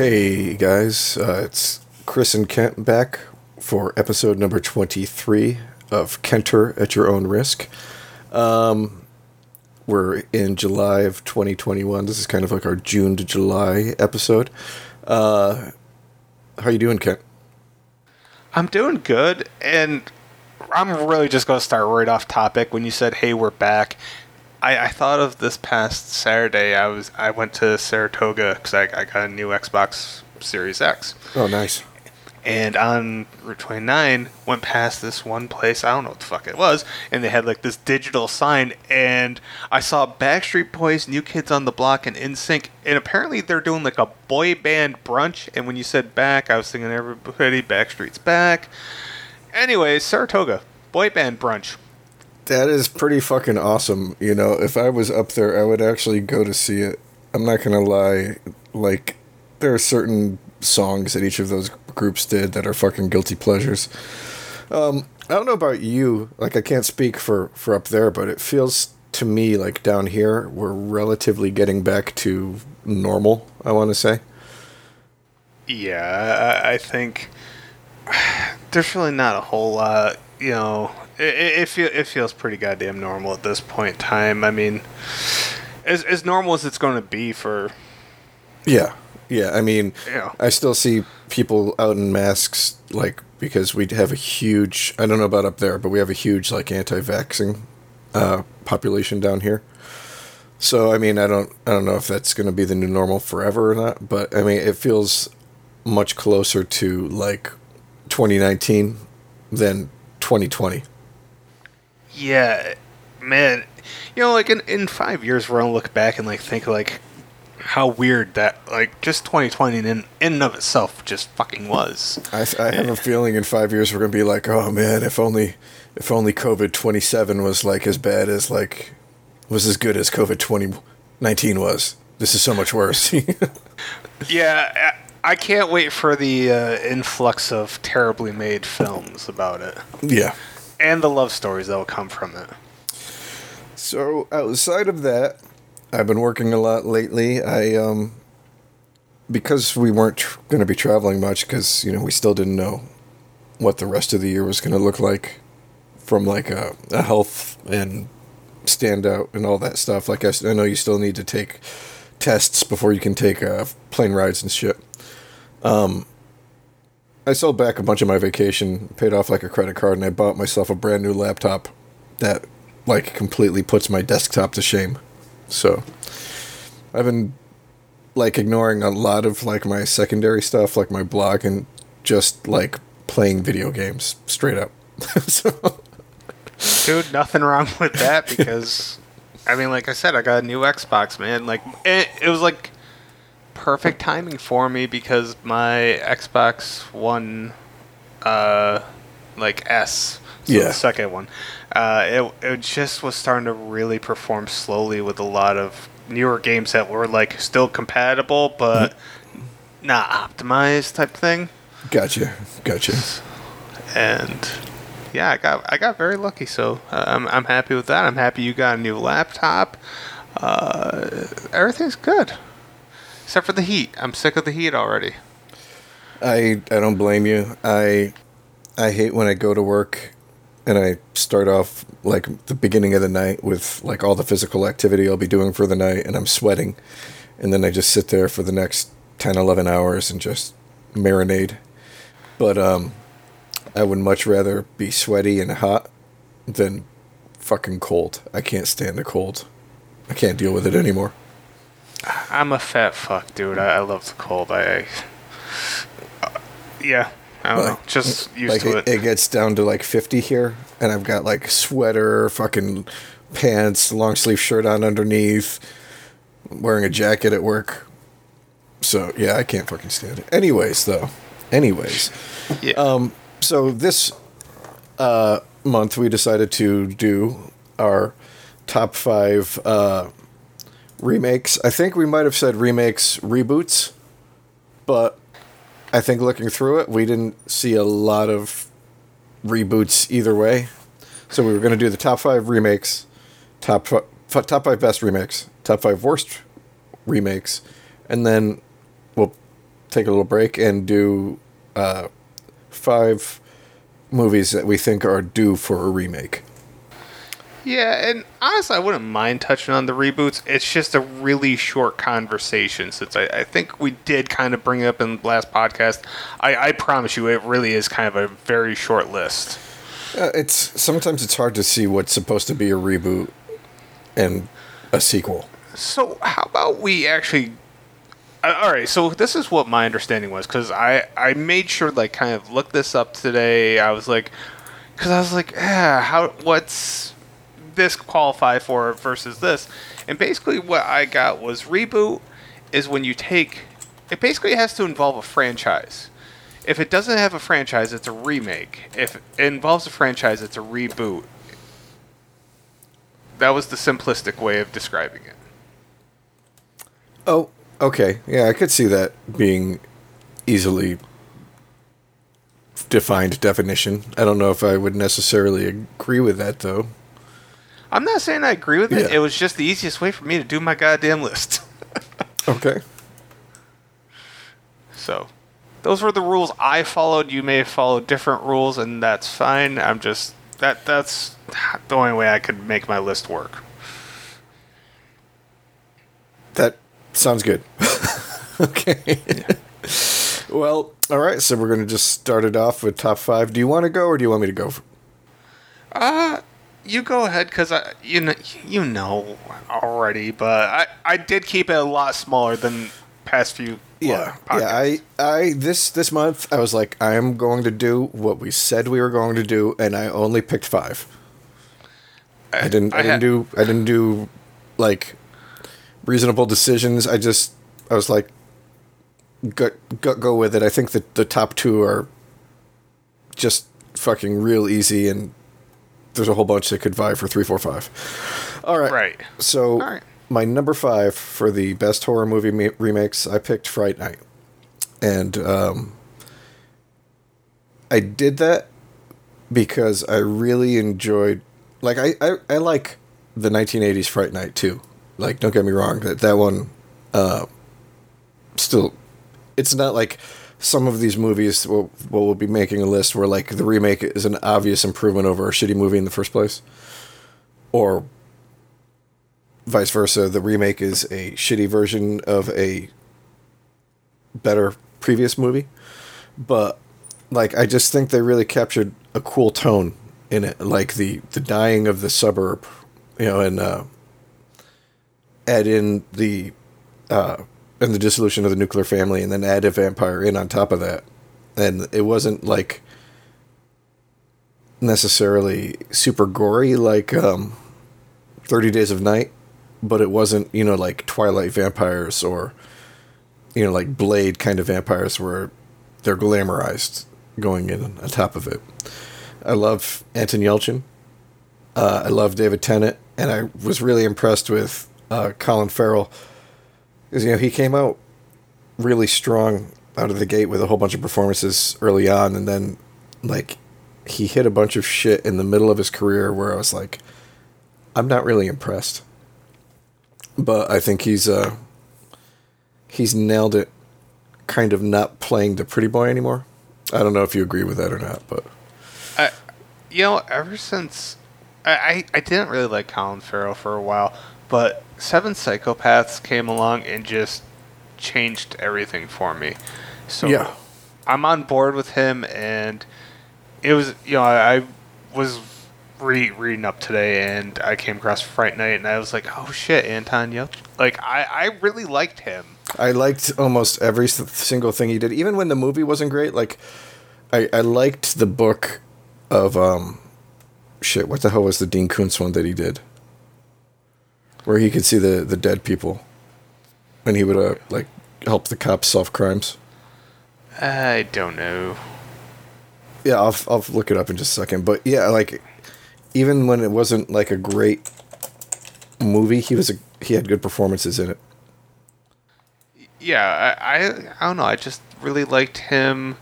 Hey guys, uh, it's Chris and Kent back for episode number 23 of Kenter at Your Own Risk. Um, we're in July of 2021. This is kind of like our June to July episode. Uh, how you doing, Kent? I'm doing good, and I'm really just going to start right off topic. When you said, "Hey, we're back," I, I thought of this past Saturday. I was I went to Saratoga because I, I got a new Xbox Series X, Oh, nice. and on Route 29 went past this one place. I don't know what the fuck it was, and they had like this digital sign, and I saw Backstreet Boys, New Kids on the Block, and NSYNC, and apparently they're doing like a boy band brunch. And when you said back, I was thinking everybody Backstreet's back. Anyway, Saratoga boy band brunch. That is pretty fucking awesome. You know, if I was up there, I would actually go to see it. I'm not gonna lie. Like, there are certain songs that each of those groups did that are fucking guilty pleasures. Um, I don't know about you. Like, I can't speak for for up there, but it feels to me like down here we're relatively getting back to normal. I want to say. Yeah, I, I think there's really not a whole lot. You know, it it, it, feel, it feels pretty goddamn normal at this point in time. I mean, as as normal as it's going to be for Yeah, yeah. I mean, Yeah. I still see people out in masks, like because we have a huge. I don't know about up there, but we have a huge like anti-vaxxing uh, population down here. So I mean, I don't, I don't know if that's going to be the new normal forever or not. But I mean, it feels much closer to like 2019 than 2020. Yeah, man. You know, like in, in five years, we're gonna look back and like think like how weird that like just 2020 in in and of itself just fucking was. I, I have a feeling in five years we're gonna be like, oh man, if only, if only COVID twenty seven was like as bad as like, was as good as COVID twenty nineteen was. This is so much worse. Yeah, I I can't wait for the uh, influx of terribly made films about it yeah. And the love stories that will come from it. So outside of that, I've been working a lot lately. I um, because we weren't tr- going to be traveling much because you know we still didn't know what the rest of the year was going to look like from like a, a health and standout and all that stuff. Like I, I know you still need to take tests before you can take uh, plane rides and shit. Um, I sold back a bunch of my vacation, paid off like a credit card, and I bought myself a brand new laptop that like completely puts my desktop to shame. So I've been like ignoring a lot of like my secondary stuff, like my blog, and just like playing video games straight up. so Dude, nothing wrong with that because I mean, like I said, I got a new Xbox, man. Like it, it was like perfect timing for me because my Xbox One, uh, like S, so Yeah. the second one, uh, it it just was starting to really perform slowly with a lot of newer games that were like still compatible but not optimized type thing. gotcha, gotcha. and yeah, I got I got very lucky. So uh, I'm I'm happy with that. I'm happy you got a new laptop. Uh, everything's good, except for the heat. I'm sick of the heat already. I I don't blame you. I I hate when I go to work and I start off like the beginning of the night with like all the physical activity I'll be doing for the night and I'm sweating and then I just sit there for the next 10 11 hours and just marinate. But um I would much rather be sweaty and hot than fucking cold. I can't stand the cold. I can't deal with it anymore. I'm a fat fuck, dude. I, I love the cold. I, uh, yeah, I don't know. Just used like to it, it. it gets down to like 50 here and i've got like sweater fucking pants long sleeve shirt on underneath wearing a jacket at work so yeah i can't fucking stand it anyways though anyways yeah. um so this uh month we decided to do our top five uh remakes i think we might have said remakes reboots but I think looking through it, we didn't see a lot of reboots either way. So we were going to do the top five remakes, top f- top five best remakes, top five worst remakes, and then we'll take a little break and do uh, five movies that we think are due for a remake. Yeah, and honestly, I wouldn't mind touching on the reboots. It's just a really short conversation since I, I think we did kind of bring it up in the last podcast. I, I promise you, it really is kind of a very short list. Uh, it's sometimes it's hard to see what's supposed to be a reboot and a sequel. So, how about we actually? Uh, all right. So this is what my understanding was because I I made sure like kind of look this up today. I was like, because I was like, yeah, how what's this qualify for versus this? And basically, what I got was reboot is when you take it. Basically, has to involve a franchise. If it doesn't have a franchise, it's a remake. If it involves a franchise, it's a reboot. That was the simplistic way of describing it. Oh, okay. Yeah, I could see that being easily defined definition. I don't know if I would necessarily agree with that though. I'm not saying I agree with it. Yeah. It was just the easiest way for me to do my goddamn list. Okay. so, those were the rules I followed. You may have followed different rules, and that's fine. I'm just that that's the only way I could make my list work. That sounds good. okay. well, all right. So we're going to just start it off with top five. Do you want to go or do you want me to go? Uh, you go ahead because I you know you know already, but I I did keep it a lot smaller than past few. Yeah, uh, yeah. I. I this this month I was like, I am going to do what we said we were going to do, and I only picked five. I didn't. I, I didn't had- do. I didn't do like reasonable decisions. I just. I was like, go go, go with it. I think that the top two are just fucking real easy, and there's a whole bunch that could vie for three, four, five. All right. Right. So All right. my number five for the best horror movie me- remakes, I picked Fright Night, and um, I did that because I really enjoyed. Like I, I, I like the 1980s Fright Night too. Like don't get me wrong, that that one, uh, still, it's not like some of these movies will will we'll be making a list where like the remake is an obvious improvement over a shitty movie in the first place, or vice versa. The remake is a shitty version of a better previous movie, but like I just think they really captured a cool tone in it, like the the dying of the suburb, you know, and uh, add in the uh, and the dissolution of the nuclear family, and then add a vampire in on top of that, and it wasn't like necessarily super gory like um, Thirty Days of Night, but it wasn't you know like Twilight vampires or you know like Blade kind of vampires where they're glamorized going in on top of it. I love Anton Yelchin. Uh, I love David Tennant, and I was really impressed with uh, Colin Farrell because you know he came out really strong out of the gate with a whole bunch of performances early on, and then like he hit a bunch of shit in the middle of his career where I was like, I'm not really impressed. But I think he's uh he's nailed it kind of not playing the pretty boy anymore. I don't know if you agree with that or not, but I, you know, ever since I, I, I didn't really like Colin Farrell for a while, but Seven Psychopaths came along and just changed everything for me. So Yeah. I'm on board with him, and it was you know I, I was re- reading up today, and I came across Fright Night, and I was like, oh shit, Anton Yelchin. Like I, I really liked him. I liked almost every single thing he did, even when the movie wasn't great. Like, I I liked the book of um, shit. What the hell was the Dean Koontz one that he did, where he could see the the dead people, and he would uh like help the cops solve crimes. I don't know. Yeah, I'll I'll look it up in just a second. But yeah, like even when it wasn't like a great movie, he was a he had good performances in it. yeah, I, I I don't know. I just really liked him.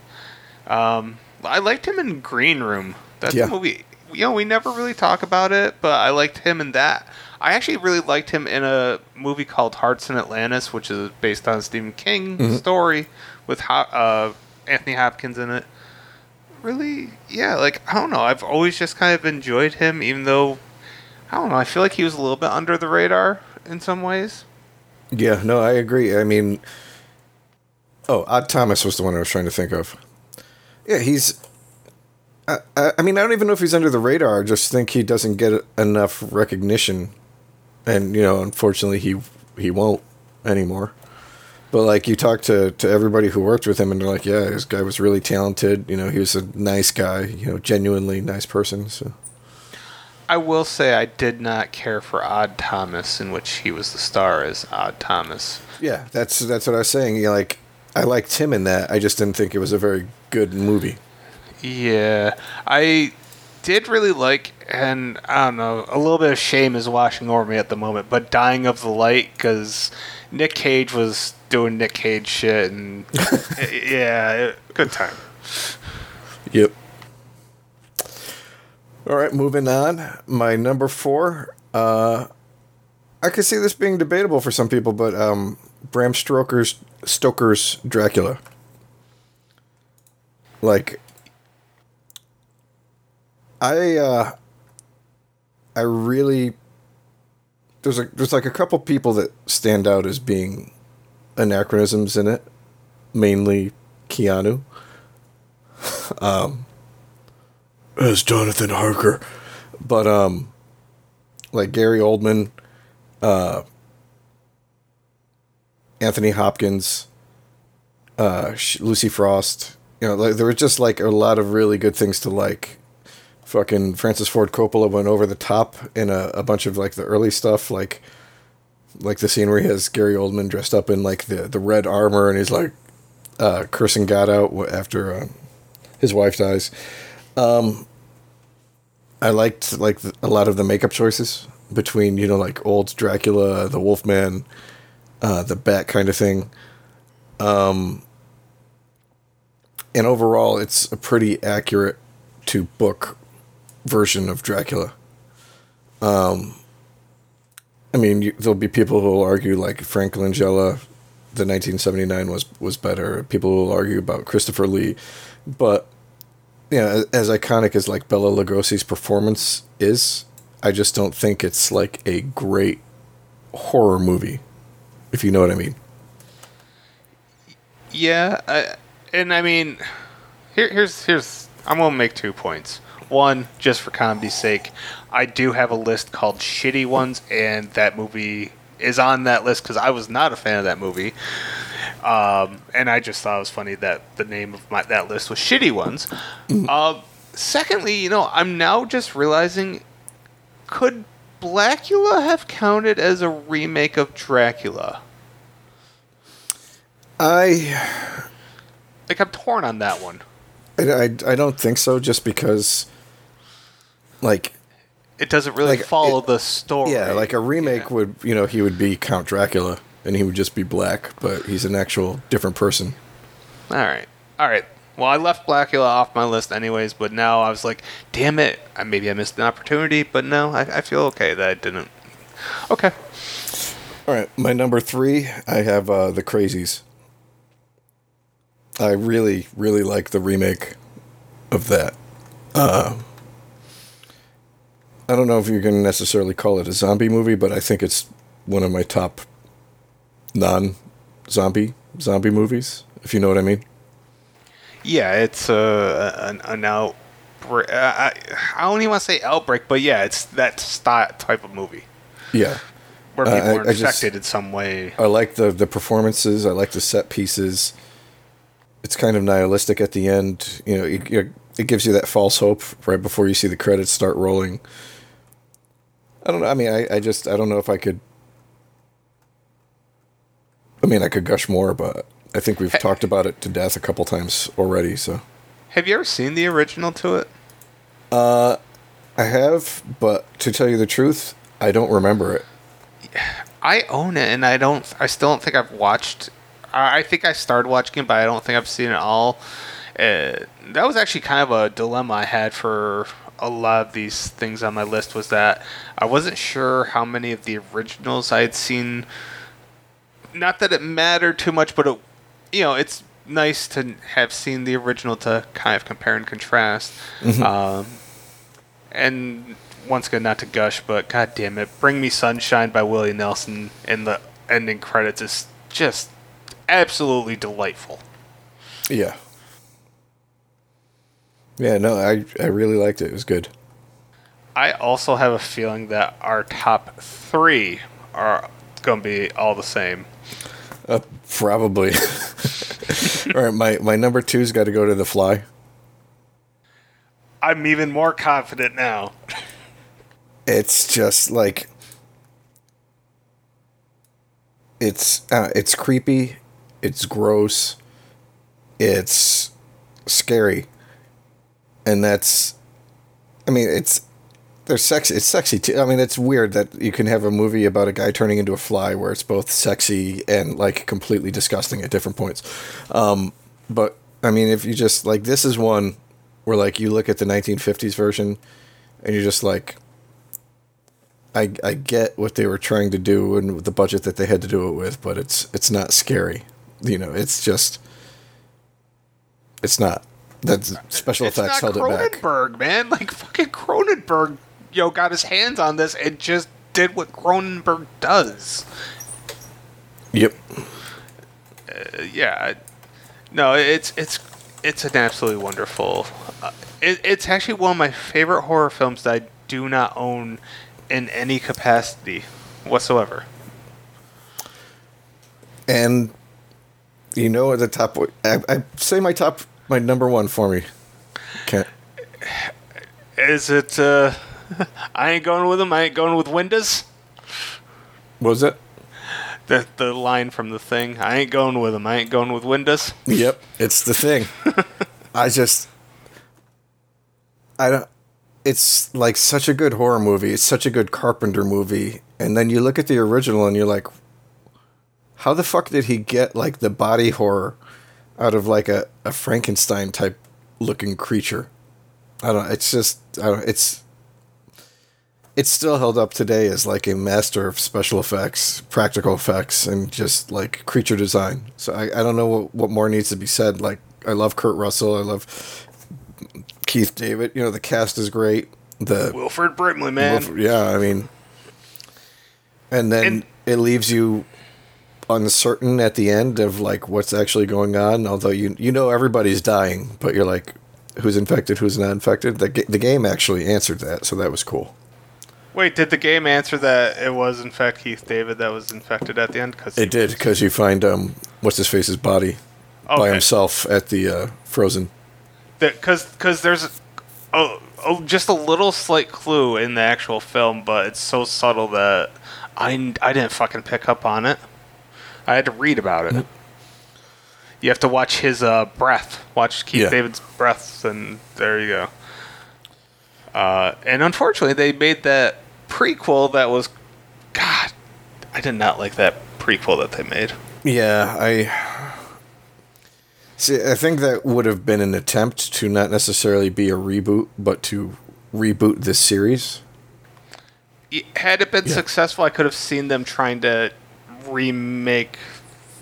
Um, I liked him in Green Room. That's Yeah. a movie. you know we never really talk about it, but I liked him in that. I actually really liked him in a movie called Hearts in Atlantis, which is based on a Stephen King Mhm. story with uh, Anthony Hopkins in it. Really, yeah, like I don't know. I've always just kind of enjoyed him, even though I don't know. I feel like he was a little bit under the radar in some ways. Yeah, no, I agree. I mean, oh, Odd Thomas was the one I was trying to think of. Yeah, he's. I I mean, I don't even know if he's under the radar. I just think he doesn't get enough recognition, and you know, unfortunately, he he won't anymore. But like, you talk to to everybody who worked with him, and they're like, "Yeah, this guy was really talented. You know, he was a nice guy. You know, genuinely nice person." So. I will say I did not care for Odd Thomas, in which he was the star as Odd Thomas. Yeah, that's that's what I was saying. You know, like, I liked him in that. I just didn't think it was a very good movie. Yeah, I did really like, and I don't know, a little bit of shame is washing over me at the moment, but Dying of the Light because Nick Cage was doing Nick Cage shit, and yeah, it, good time. Yep. All right, moving on. My number four. Uh, I could see this being debatable for some people, but um, Bram Stoker's Stoker's Dracula. Like, I uh, I really there's a there's like a couple people that stand out as being anachronisms in it, mainly Keanu as Jonathan Harker. But um like Gary Oldman, uh Anthony Hopkins, uh Lucy Frost, you know, like there were just like a lot of really good things to like. Fucking Francis Ford Coppola went over the top in a, a bunch of like the early stuff, like like the scene where he has Gary Oldman dressed up in like the the red armor and he's like uh, cursing God out after uh, his wife dies. Um, I liked like a lot of the makeup choices between you know like old Dracula, the Wolfman, uh, the Bat kind of thing. Um, and overall, it's a pretty accurate to book version of Dracula. Um, I mean, you, there'll be people who will argue like Frank Langella, the 1979 was was better. People will argue about Christopher Lee, but you know, as, as iconic as like Bela Lugosi's performance is, I just don't think it's like a great horror movie, if you know what I mean. Yeah, I, and I mean, here, here's here's I'm gonna make two points. One, just for comedy's sake, I do have a list called shitty ones, and that movie is on that list because I was not a fan of that movie. Um, and I just thought it was funny that the name of my, that list was shitty ones. Um, secondly, you know, I'm now just realizing, could Blackula have counted as a remake of Dracula? I Like, I'm torn on that one. I, I, I don't think so, just because, like, it doesn't really Like, follow it- the story. yeah, like a remake Yeah. would, you know, he would be Count Dracula and he would just be black, but he's an actual different person. All right, all right. Well, I left Blackula off my list anyways, but now I was like, damn it, maybe I missed an opportunity. But no, I, I feel okay that I didn't. Okay. All right, my number three, I have uh, the Crazies. I really, really like the remake of that. Uh, I don't know if you're going to necessarily call it a zombie movie, but I think it's one of my top non-zombie zombie movies. If you know what I mean. Yeah, it's uh, an, an outbreak. Uh, I, I don't even want to say outbreak, but yeah, it's that style, type of movie Yeah, where Uh, people I- are just- infected in some way. I like the the performances. I like the set pieces. It's kind of nihilistic at the end. You know, it it gives you that false hope right before you see the credits start rolling. I don't know. I mean, I, I just I don't know if I could. I mean, I could gush more, but I think we've talked about it to death a couple times already. So Have you ever seen the original to it? Uh, I have, but to tell you the truth, I don't remember it. I own it, and I don't. I still don't think I've watched. I I think I started watching it, but I don't think I've seen it all. Uh, that was actually kind of a dilemma I had for a lot of these things on my list was that I wasn't sure how many of the originals I had seen. Not that it mattered too much, but it, you know, it's nice to have seen the original to kind of compare and contrast. Um, and once again, not to gush, but god damn it, "Bring Me Sunshine" by Willie Nelson in the ending credits is just absolutely delightful. Yeah. Yeah, no, I I really liked it. It was good. I also have a feeling that our top three are going to be all the same. Uh, probably. All right, my my number two's got to go to The Fly. I'm even more confident now. It's just like it's uh, it's creepy, it's gross, it's scary, and that's. I mean, it's they're sexy. It's sexy too. I mean, it's weird that you can have a movie about a guy turning into a fly where it's both sexy and like completely disgusting at different points. Um, but I mean, if you just like this is one where like you look at the 1950s version and you're just like, I I get what they were trying to do and the budget that they had to do it with, but it's it's not scary. You know, it's just it's not. That special it's effects not held it back. Cronenberg, man. Like fucking Cronenberg, yo, got his hands on this and just did what Cronenberg does. Yep. Uh, yeah, no, it's it's it's an absolutely wonderful. Uh, it, it's actually one of my favorite horror films that I do not own in any capacity whatsoever. And you know at the top, I, I say my top, my number one for me. Can't. Is it? uh I ain't going with him. I ain't going with Windows. What was it? The the line from the thing. I ain't going with him. I ain't going with Windows. Yep, it's the thing. I just, I don't. It's like such a good horror movie. It's such a good Carpenter movie, and then you look at the original and you're like, how the fuck did he get like the body horror out of like a, a Frankenstein type looking creature? I don't. It's just. I don't. It's. It's still held up today as like a master of special effects, practical effects, and just like creature design. So I, I don't know what, what more needs to be said. Like I love Kurt Russell. I love Keith David. You know the cast is great. The Wilford Brimley, man. Yeah, I mean, and then And- it leaves you uncertain at the end of like what's actually going on. Although you you know everybody's dying, but you're like, who's infected, who's not infected. The ga- the game actually answered that, so that was cool. Wait, did the game answer that it was in fact Keith David that was infected at the end? Because It did because you find um what's his face's body by himself at the uh, frozen. because because there's a, a, just a little slight clue in the actual film, but it's so subtle that I I didn't fucking pick up on it. I had to read about it. You have to watch his uh, breath. Watch Keith Yeah. David's breath, and there you go. Uh, and unfortunately, they made that prequel that was, God, I did not like that prequel that they made. Yeah, I see. I think that would have been an attempt to not necessarily be a reboot, but to reboot this series. Had it been Yeah. successful, I could have seen them trying to remake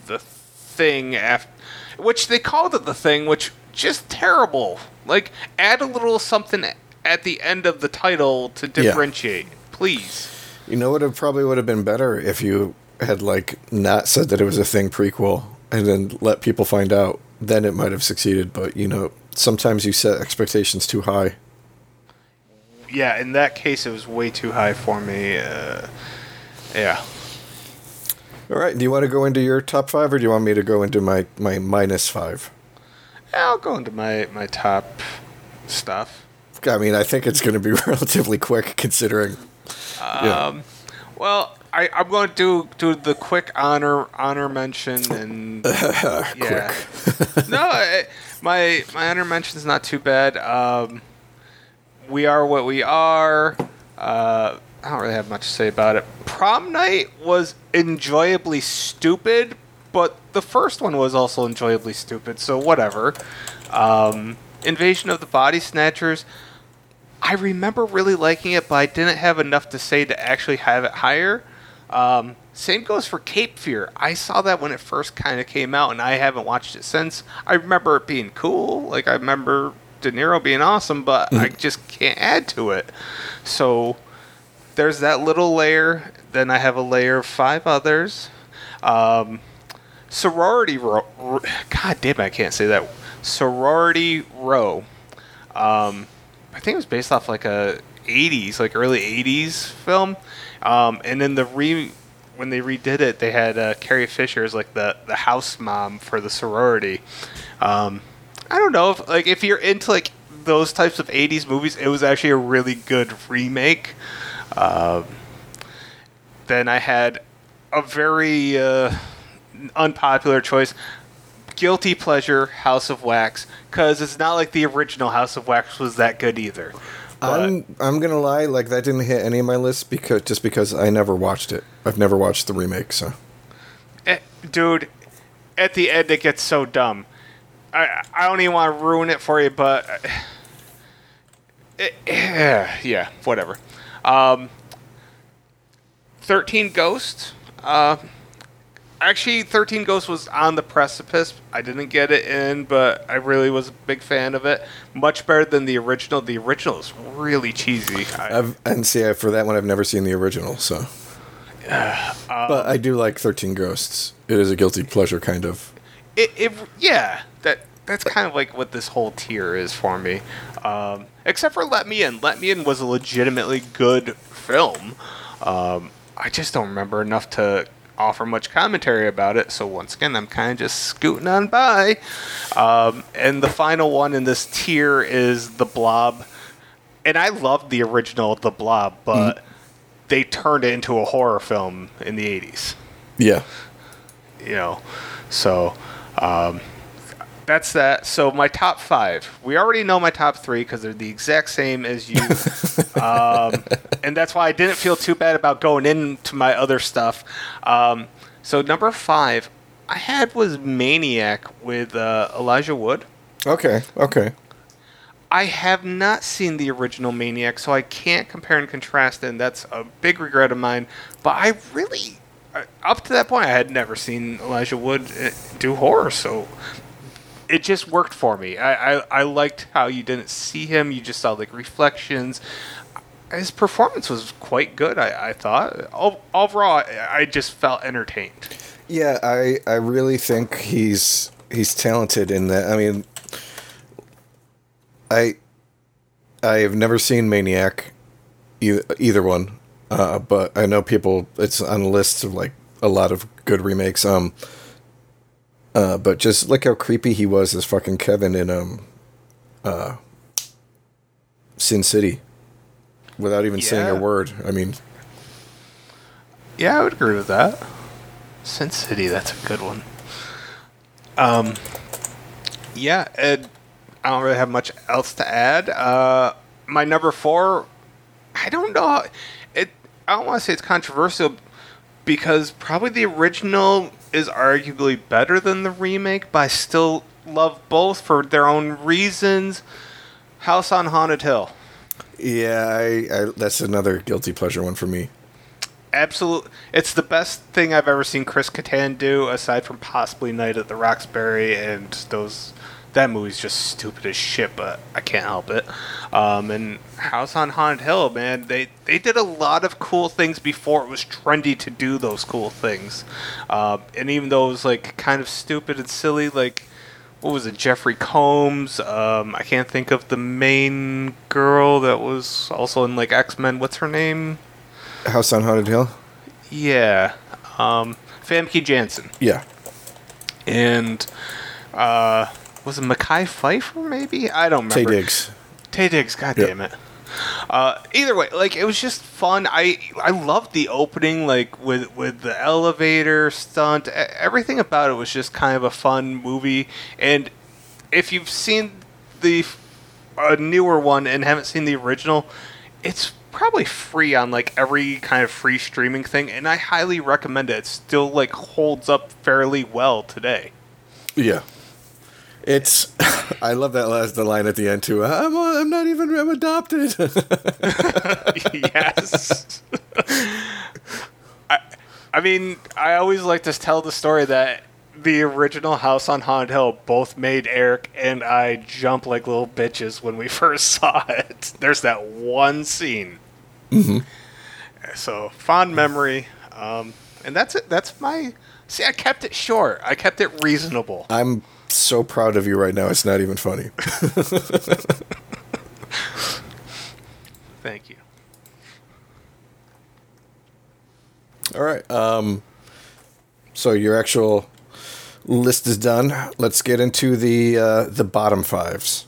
the thing after, which they called it the thing, which just terrible. Like add a little something at the end of the title to Yeah. differentiate, please. You know what? It probably would have been better if you had like not said that it was a thing prequel and then let people find out. Then it might have succeeded. But you know, sometimes you set expectations too high. Yeah, in that case, it was way too high for me. Uh, yeah. All right. Do you want to go into your top five, or do you want me to go into my my minus five? I'll go into my, my top stuff. I mean, I think it's going to be relatively quick considering. Yeah. Um, well, I, I'm going to do do the quick honor honor mention and yeah. no, I, my my honor mention is not too bad. Um, we are what we are. Uh, I don't really have much to say about it. Prom night was enjoyably stupid, but the first one was also enjoyably stupid. So whatever. Um, Invasion of the Body Snatchers. I remember really liking it, but I didn't have enough to say to actually have it higher. Um, same goes for Cape Fear. I saw that when it first kind of came out, and I haven't watched it since. I remember it being cool. Like I remember De Niro being awesome, but I just can't add to it. So there's that little layer. Then I have a layer of five others. Um, sorority row. God damn I can't say that. Sorority row. Um, I think it was based off like a 80s, like early 80s film. Um, and then the re when they redid it, they had uh, Carrie Fisher as like the the house mom for the sorority. Um, I don't know if like if you're into like those types of 80s movies, it was actually a really good remake. Um, then I had a very uh, unpopular choice. Guilty pleasure, House of Wax, because it's not like the original House of Wax was that good either. But- I'm I'm gonna lie, like that didn't hit any of my lists because just because I never watched it. I've never watched the remake, so Eh, dude, at the end it gets so dumb. I I don't even want to ruin it for you, but uh, eh, eh, yeah, whatever. Um, Thirteen Ghosts. Uh, actually, Thirteen Ghosts was on the precipice. I didn't get it in, but I really was a big fan of it. Much better than the original. The original is really cheesy. I, I've and see for that one I've never seen the original, so. but I do like Thirteen Ghosts. It is a guilty pleasure kind of. it, it yeah that's kind of like what this whole tier is for me. Um, except for let me in. Let me in was a legitimately good film. Um, i just don't remember enough to offer much commentary about it. So once again i'm kind of just scooting on by. Um, and the final one in this tier is the blob. And i loved the original the blob but they turned it into a horror film in the 80s Yeah. you know? So um, that's that so my top five we already know my top three because they're the exact same as you um, and that's why i didn't feel too bad about going into my other stuff um, so number five i had was maniac with uh, elijah wood Okay. Okay. I have not seen the original Maniac, so I can't compare and contrast, and that's a big regret of mine. But I really, uh, up to that point, I had never seen Elijah Wood uh, do horror, so it just worked for me. I, I, I liked how you didn't see him; you just saw like reflections. His performance was quite good. I, I thought overall, I, just felt entertained. Yeah, I I really think he's he's talented in that. I mean, I I have never seen Maniac, either, either one, uh, but I know people. It's on a list of like a lot of good remakes. Um, uh, but just look how creepy he was as fucking Kevin in um, uh, Sin City, without even saying a word. I mean, Yeah, I would agree with that. Sin City, that's a good one. Um, yeah, Ed, I don't really have much else to add. Uh, my number four, I don't know. How, it. I don't want to say it's controversial because probably the original is arguably better than the remake, but I still love both for their own reasons. House on Haunted Hill. yeah, I, I that's another guilty pleasure one for me. Absolutely, it's the best thing I've ever seen Chris Kattan do aside from possibly Night at the Roxbury and those that movie's just stupid as shit but I can't help it um, and House on Haunted Hill man they they did a lot of cool things before it was trendy to do those cool things um, and even though it was like kind of stupid and silly like what was it Jeffrey Combs um, I can't think of the main girl that was also in like X-Men what's her name House on Haunted Hill. yeah. Um, Famke Janssen. Yeah. And uh, was it Mackay Pfeiffer, maybe? I don't remember. Taye. Diggs. Taye Diggs, god Yep. damn it. Uh, either way, like it was just fun. I I loved the opening, like with with the elevator stunt. Everything about it was just kind of a fun movie. And if you've seen the a newer one and haven't seen the original, it's probably free on like every kind of free streaming thing, and I highly recommend it. It still like holds up fairly well today. Yeah. It's. I love that last the line at the end too. I'm. uh, I'm not even. I'm adopted. yes. I, I mean, I always like to tell the story that the original House on Haunted Hill both made Eric and I jump like little bitches when we first saw it. There's that one scene. Mm-hmm. So fond memory, um, and that's it. That's my. See, I kept it short. I kept it reasonable. I'm so proud of you right now. It's not even funny. Thank you. All right. Um. So your actual list is done. Let's get into the uh, the bottom fives.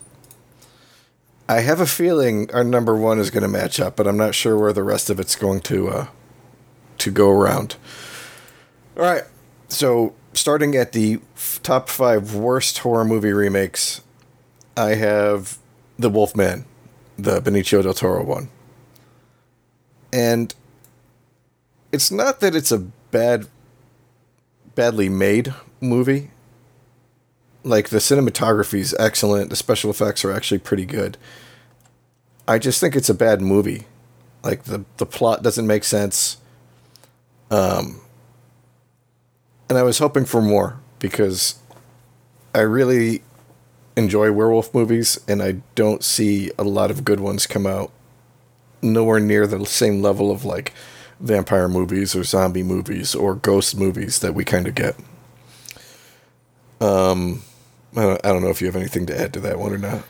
I have a feeling our number one is going to match up, but I'm not sure where the rest of it's going to uh, to go around. All right. So starting at the f- top five worst horror movie remakes, I have The Wolfman, the Benicio del Toro one, and it's not that it's a bad badly made movie. Like the cinematography is excellent the special effects are actually pretty good. I just think it's a bad movie. Like the the plot doesn't make sense. Um and i was hoping for more because i really enjoy werewolf movies and i don't see a lot of good ones come out nowhere near the same level of like vampire movies or zombie movies or ghost movies that we kind of get. Um, I don't, I don't know if you have anything to add to that one or not.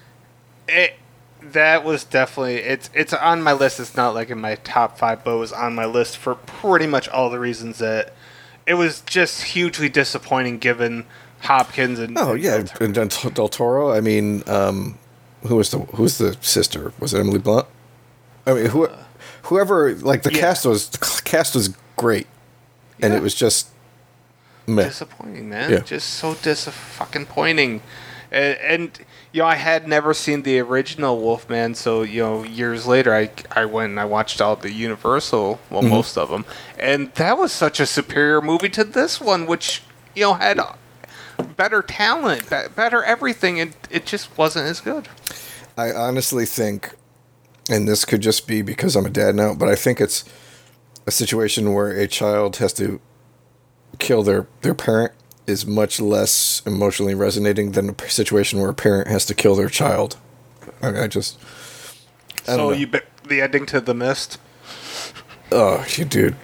It that was definitely it's it's on my list. It's not like in my top five, but it was on my list for pretty much all the reasons that it was just hugely disappointing given Hopkins and Oh yeah, Del Toro. and Del, Del Toro. I mean, um, who was the who's the sister? Was it Emily Blunt? I mean, who, whoever like the Yeah. cast was the cast was great, and Yeah. it was just meh. disappointing, man. Yeah. Just so dis fucking pointing. And, and you know, I had never seen the original Wolfman, so you know, years later, I I went and I watched all the Universal, well, Mm-hmm. most of them, and that was such a superior movie to this one, which you know had better talent, better everything, and it just wasn't as good. I honestly think, and this could just be because I'm a dad now, but I think it's a situation where a child has to kill their, their parent is much less emotionally resonating than a situation where a parent has to kill their child. I, I just, I so you the ending to The Mist, oh, you dude.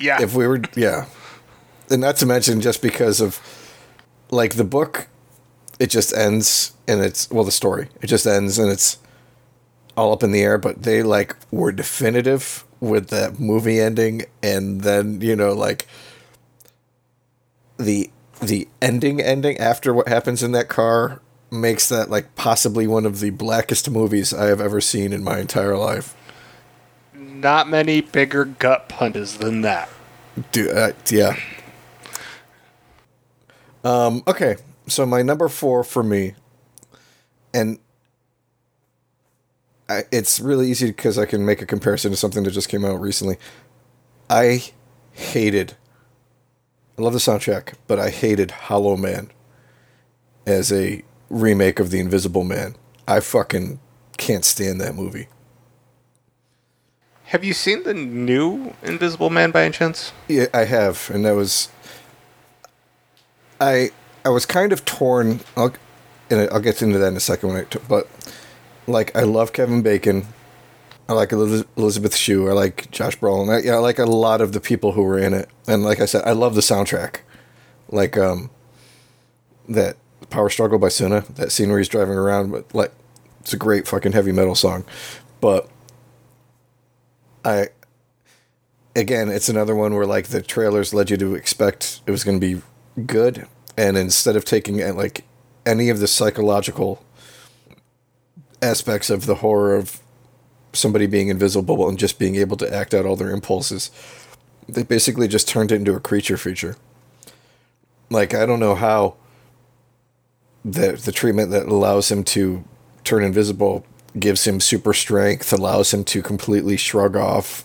yeah, If we were, yeah. And not to mention just because of, like, the book, it just ends and it's, well, the story, it just ends and it's all up in the air, but they, like, were definitive with that movie ending. And then, you know, like, the, the ending ending after what happens in that car makes that, like, possibly one of the blackest movies I have ever seen in my entire life. not many bigger gut punches than that. Do uh, yeah. Um. Okay. So my number four for me, and I, it's really easy because I can make a comparison to something that just came out recently. I hated. I love the soundtrack, but I hated Hollow Man as a remake of The Invisible Man. I fucking can't stand that movie. Have you seen the new Invisible Man by any chance? Yeah, I have, and that was. I I was kind of torn. I'll, and I'll get into that in a second. When I t- but like I love Kevin Bacon. I like Elizabeth Shue. I like Josh Brolin. I, yeah, I like a lot of the people who were in it. And like I said, I love the soundtrack. Like um, that Power Struggle by Suna. That scene where he's driving around, but like it's a great fucking heavy metal song. But I again, it's another one where like the trailers led you to expect it was going to be good, and instead of taking uh, like any of the psychological aspects of the horror of somebody being invisible and just being able to act out all their impulses, they basically just turned it into a creature feature. Like I don't know how the the treatment that allows him to turn invisible gives him super strength, allows him to completely shrug off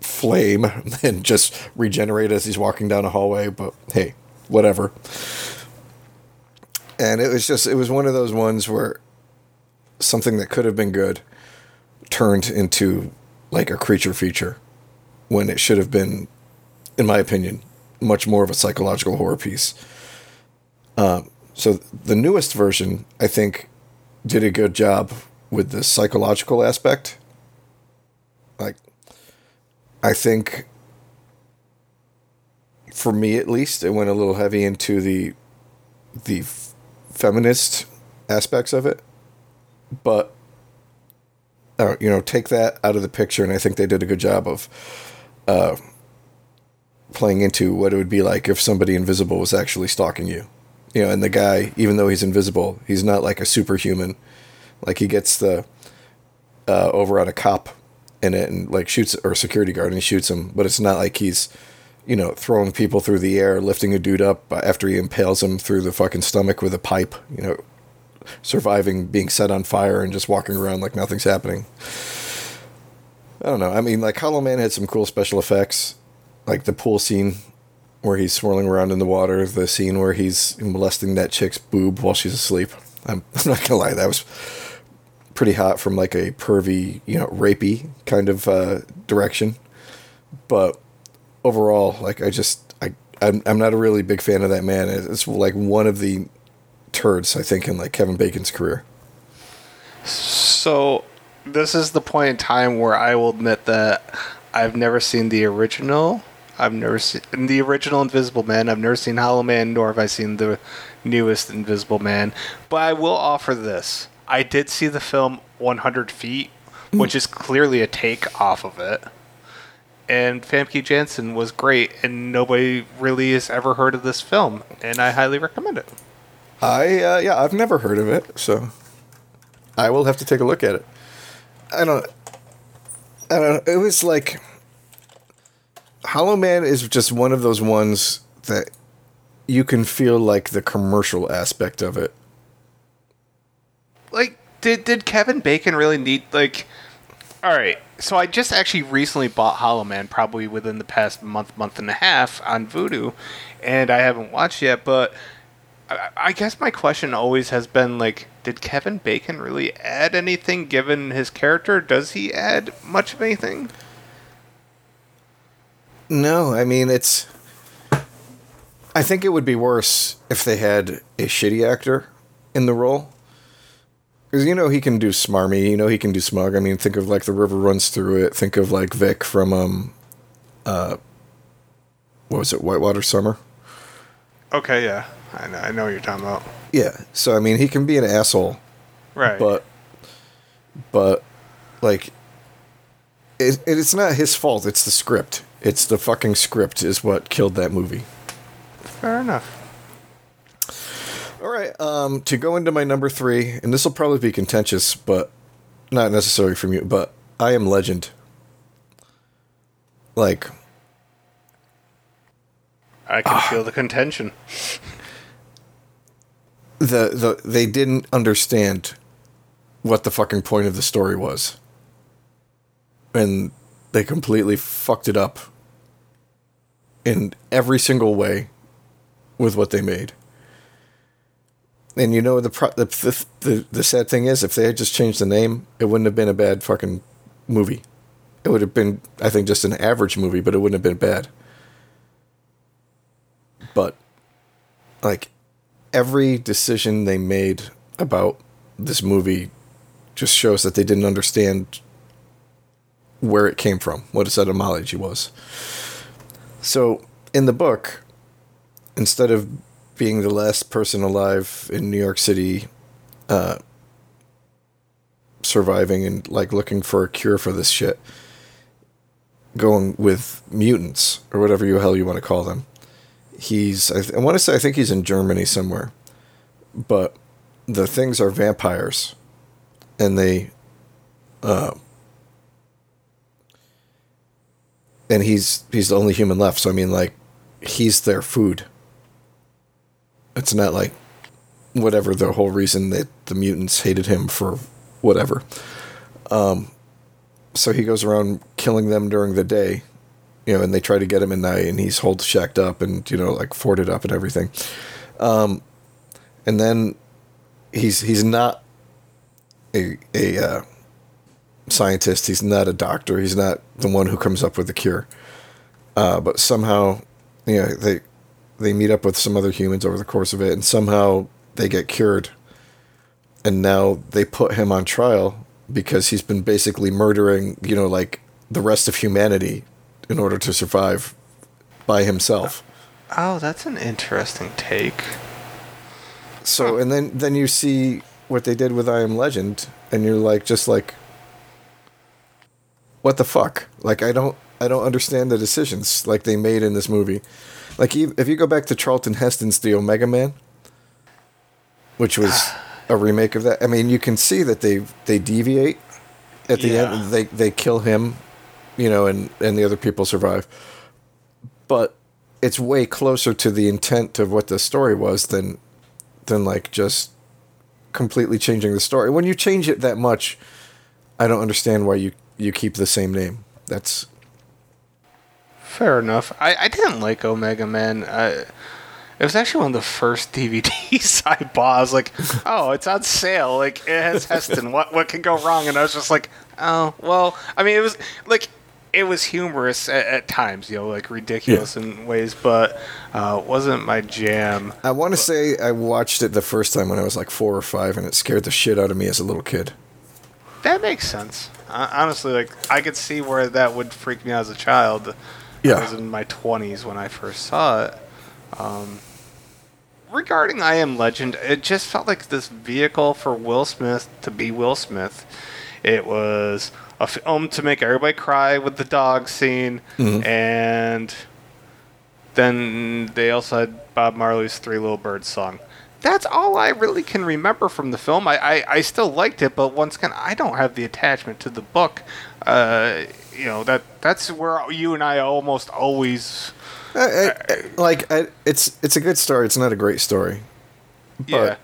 flame and just regenerate as he's walking down a hallway, but hey, whatever. and it was just it was one of those ones where something that could have been good turned into like a creature feature when it should have been, in my opinion, much more of a psychological horror piece. Um, so the newest version, I think, did a good job with the psychological aspect. Like, I think, for me at least, it went a little heavy into the the f- feminist aspects of it, but uh, you know, take that out of the picture, and I think they did a good job of uh, playing into what it would be like if somebody invisible was actually stalking you. You know, and the guy, even though he's invisible, he's not like a superhuman. Like he gets the uh, over on a cop in it and like shoots or security guard and he shoots him, but it's not like he's you know throwing people through the air, lifting a dude up after he impales him through the fucking stomach with a pipe. You know, surviving being set on fire and just walking around like nothing's happening. I don't know. I mean, like Hollow Man had some cool special effects, like the pool scene where he's swirling around in the water, the scene where he's molesting that chick's boob while she's asleep. I'm, I'm not gonna lie, that was pretty hot from like a pervy, you know, rapey kind of uh, direction. But overall, like I just I I'm, I'm not a really big fan of that man. It's like one of the turds I think in like Kevin Bacon's career. So this is the point in time where I will admit that I've never seen the original. I've never seen the original Invisible Man. I've never seen Hollow Man, nor have I seen the newest Invisible Man. But I will offer this. I did see the film 100 Feet, hmm. which is clearly a take off of it. And Famke Janssen was great, and nobody really has ever heard of this film, and I highly recommend it. I uh, yeah, I've never heard of it, so I will have to take a look at it. I don't. I don't. It was like Hollow Man is just one of those ones that you can feel like the commercial aspect of it. Like, did did Kevin Bacon really need like? All right, so I just actually recently bought Hollow Man, probably within the past month, month and a half on Vudu, and I haven't watched yet. But I, guess my question always has been like, did Kevin Bacon really add anything given his character? Does he add much of anything? No, I mean it's. I think it would be worse if they had a shitty actor in the role. Because you know he can do smarmy, you know he can do smug. I mean, think of like the river runs through it. Think of like Vic from um, uh, what was it, Whitewater Summer? Okay, yeah, I know, I know what you're talking about. Yeah, so I mean he can be an asshole, Right. but but like it, it's not his fault. It's the script. It's the fucking script is what killed that movie. fair enough. All right, um, to go into my number three, and this will probably be contentious, but not necessarily from you. But I am Legend. Like I can feel the contention. the the they didn't understand what the fucking point of the story was, and they completely fucked it up in every single way with what they made. And you know the, pro- the the the the sad thing is, if they had just changed the name, it wouldn't have been a bad fucking movie. It would have been, I think, just an average movie, but it wouldn't have been bad. But like every decision they made about this movie just shows that they didn't understand where it came from, what its etymology was. So in the book, instead of being the last person alive in New York City, uh, surviving and like looking for a cure for this shit, going with mutants or whatever you hell you want to call them. He's I, th- I want to say I think he's in Germany somewhere, but the things are vampires, and they, uh, and he's he's the only human left. So I mean, like, he's their food. It's not like whatever the whole reason that the mutants hated him for whatever. Um, so he goes around killing them during the day, you know, and they try to get him at night, and he's hold shacked up and you know like forted up and everything. Um, and then he's he's not a a uh, scientist. He's not a doctor. He's not the one who comes up with the cure. Uh, but somehow, you know, they they meet up with some other humans over the course of it, and somehow they get cured. And now they put him on trial because he's been basically murdering, you know, like the rest of humanity in order to survive by himself. Oh, that's an interesting take. So, and then then you see what they did with I Am Legend, and you're like, just like, what the fuck? Like, I don't I don't understand the decisions like they made in this movie. Like, if you go back to Charlton Heston's The Omega Man, which was a remake of that, I mean, you can see that they they deviate at the Yeah. end. They they kill him, you know, and and the other people survive. But it's way closer to the intent of what the story was than than like just completely changing the story. When you change it that much, I don't understand why you you keep the same name. That's Fair enough. I, I didn't like Omega Man. I, it was actually one of the first DVDs I bought. I was like, oh, it's on sale. Like it has Heston. What what can go wrong? And I was just like, oh well. I mean, it was like it was humorous at, at times, you know, like ridiculous in ways, but uh, wasn't my jam. I want to say I watched it the first time when I was like 4 or 5 and it scared the shit out of me as a little kid. That makes sense. Uh, honestly, like I could see where that would freak me out as a child. Yeah. I was in my twenties when I first saw it. Um, regarding I Am Legend, it just felt like this vehicle for Will Smith to be Will Smith. It was a film to make everybody cry with the dog scene, and then they also had Bob Marley's Three Little Birds song. That's all I really can remember from the film. I, I, I still liked it, but once again, I don't have the attachment to the book. Uh, you know that that's where you and I almost always. I, I, I- like I, it's it's a good story. It's not a great story. But, Yeah.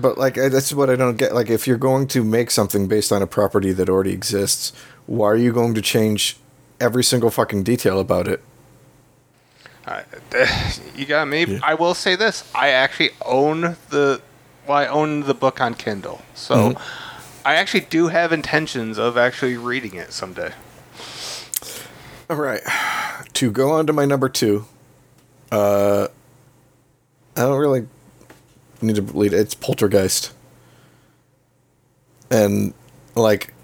But like I, that's what I don't get. Like if you're going to make something based on a property that already exists, why are you going to change every single fucking detail about it? Uh, you got me. I will say this: I actually own the, well, I own the book on Kindle, so Mm-hmm. I actually do have intentions of actually reading it someday. All right. To go on to my number two, uh, I don't really need to lead. It's Poltergeist, and like,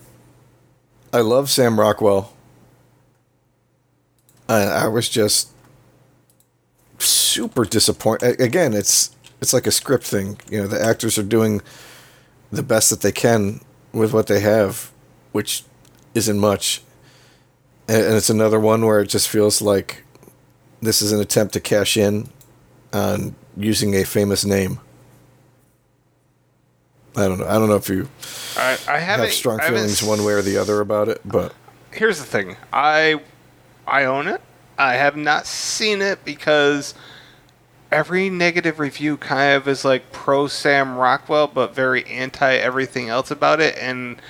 I love Sam Rockwell. I, I was just super disappointed. Again, it's it's like a script thing. You know, the actors are doing the best that they can with what they have, which isn't much and and it's another one where it just feels like this is an attempt to cash in on using a famous name. I don't know. I don't know if you I, I have strong I feelings one way or the other about it, but here's the thing. I i own it. I have not seen it because every negative review kind of is like pro sam rockwell but very anti everything else about it. And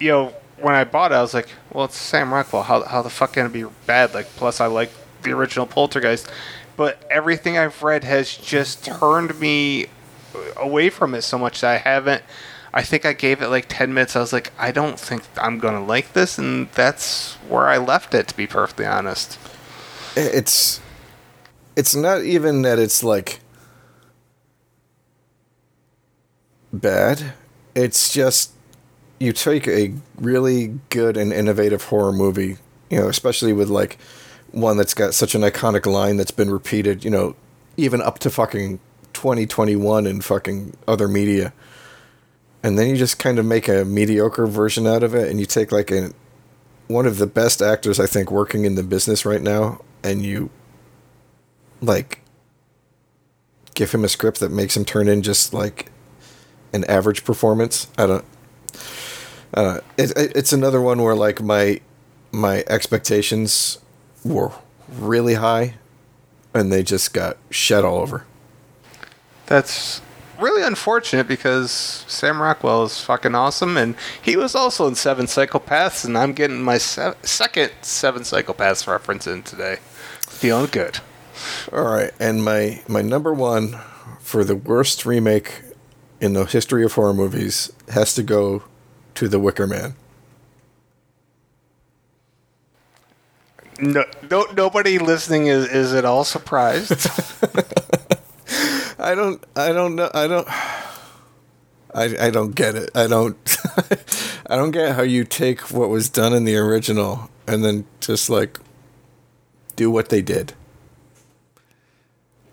you know when i bought it i was like well it's sam rockwell. How, how the fuck can it be bad? Like plus i like the original poltergeist. But everything i've read has just turned me away from it so much that i haven't I think I gave it like 10 minutes. I was like, I don't think I'm going to like this. And that's where I left it, to be perfectly honest. it's it's not even that it's like bad. It's just you take a really good and innovative horror movie, you know, especially with like one that's got such an iconic line that's been repeated, you know, even up to fucking 2021 in fucking other media. And then you just kind of make a mediocre version out of it and you take like a one of the best actors I think working in the business right now and you like give him a script that makes him turn in just like an average performance. I don't uh, it, it, it's another one where like my my expectations were really high and they just got shed all over. That's really unfortunate because Sam Rockwell is fucking awesome. And he was also in Seven Psychopaths. And I'm getting my se- second Seven Psychopaths reference in today. Feeling good. All right, and my my number one for the worst remake in the history of horror movies has to go to The Wicker Man. No, no, nobody listening is, is at all surprised. I don't. I don't know. I don't. I, I don't get it. I don't. I don't get how you take what was done in the original and then just like do what they did.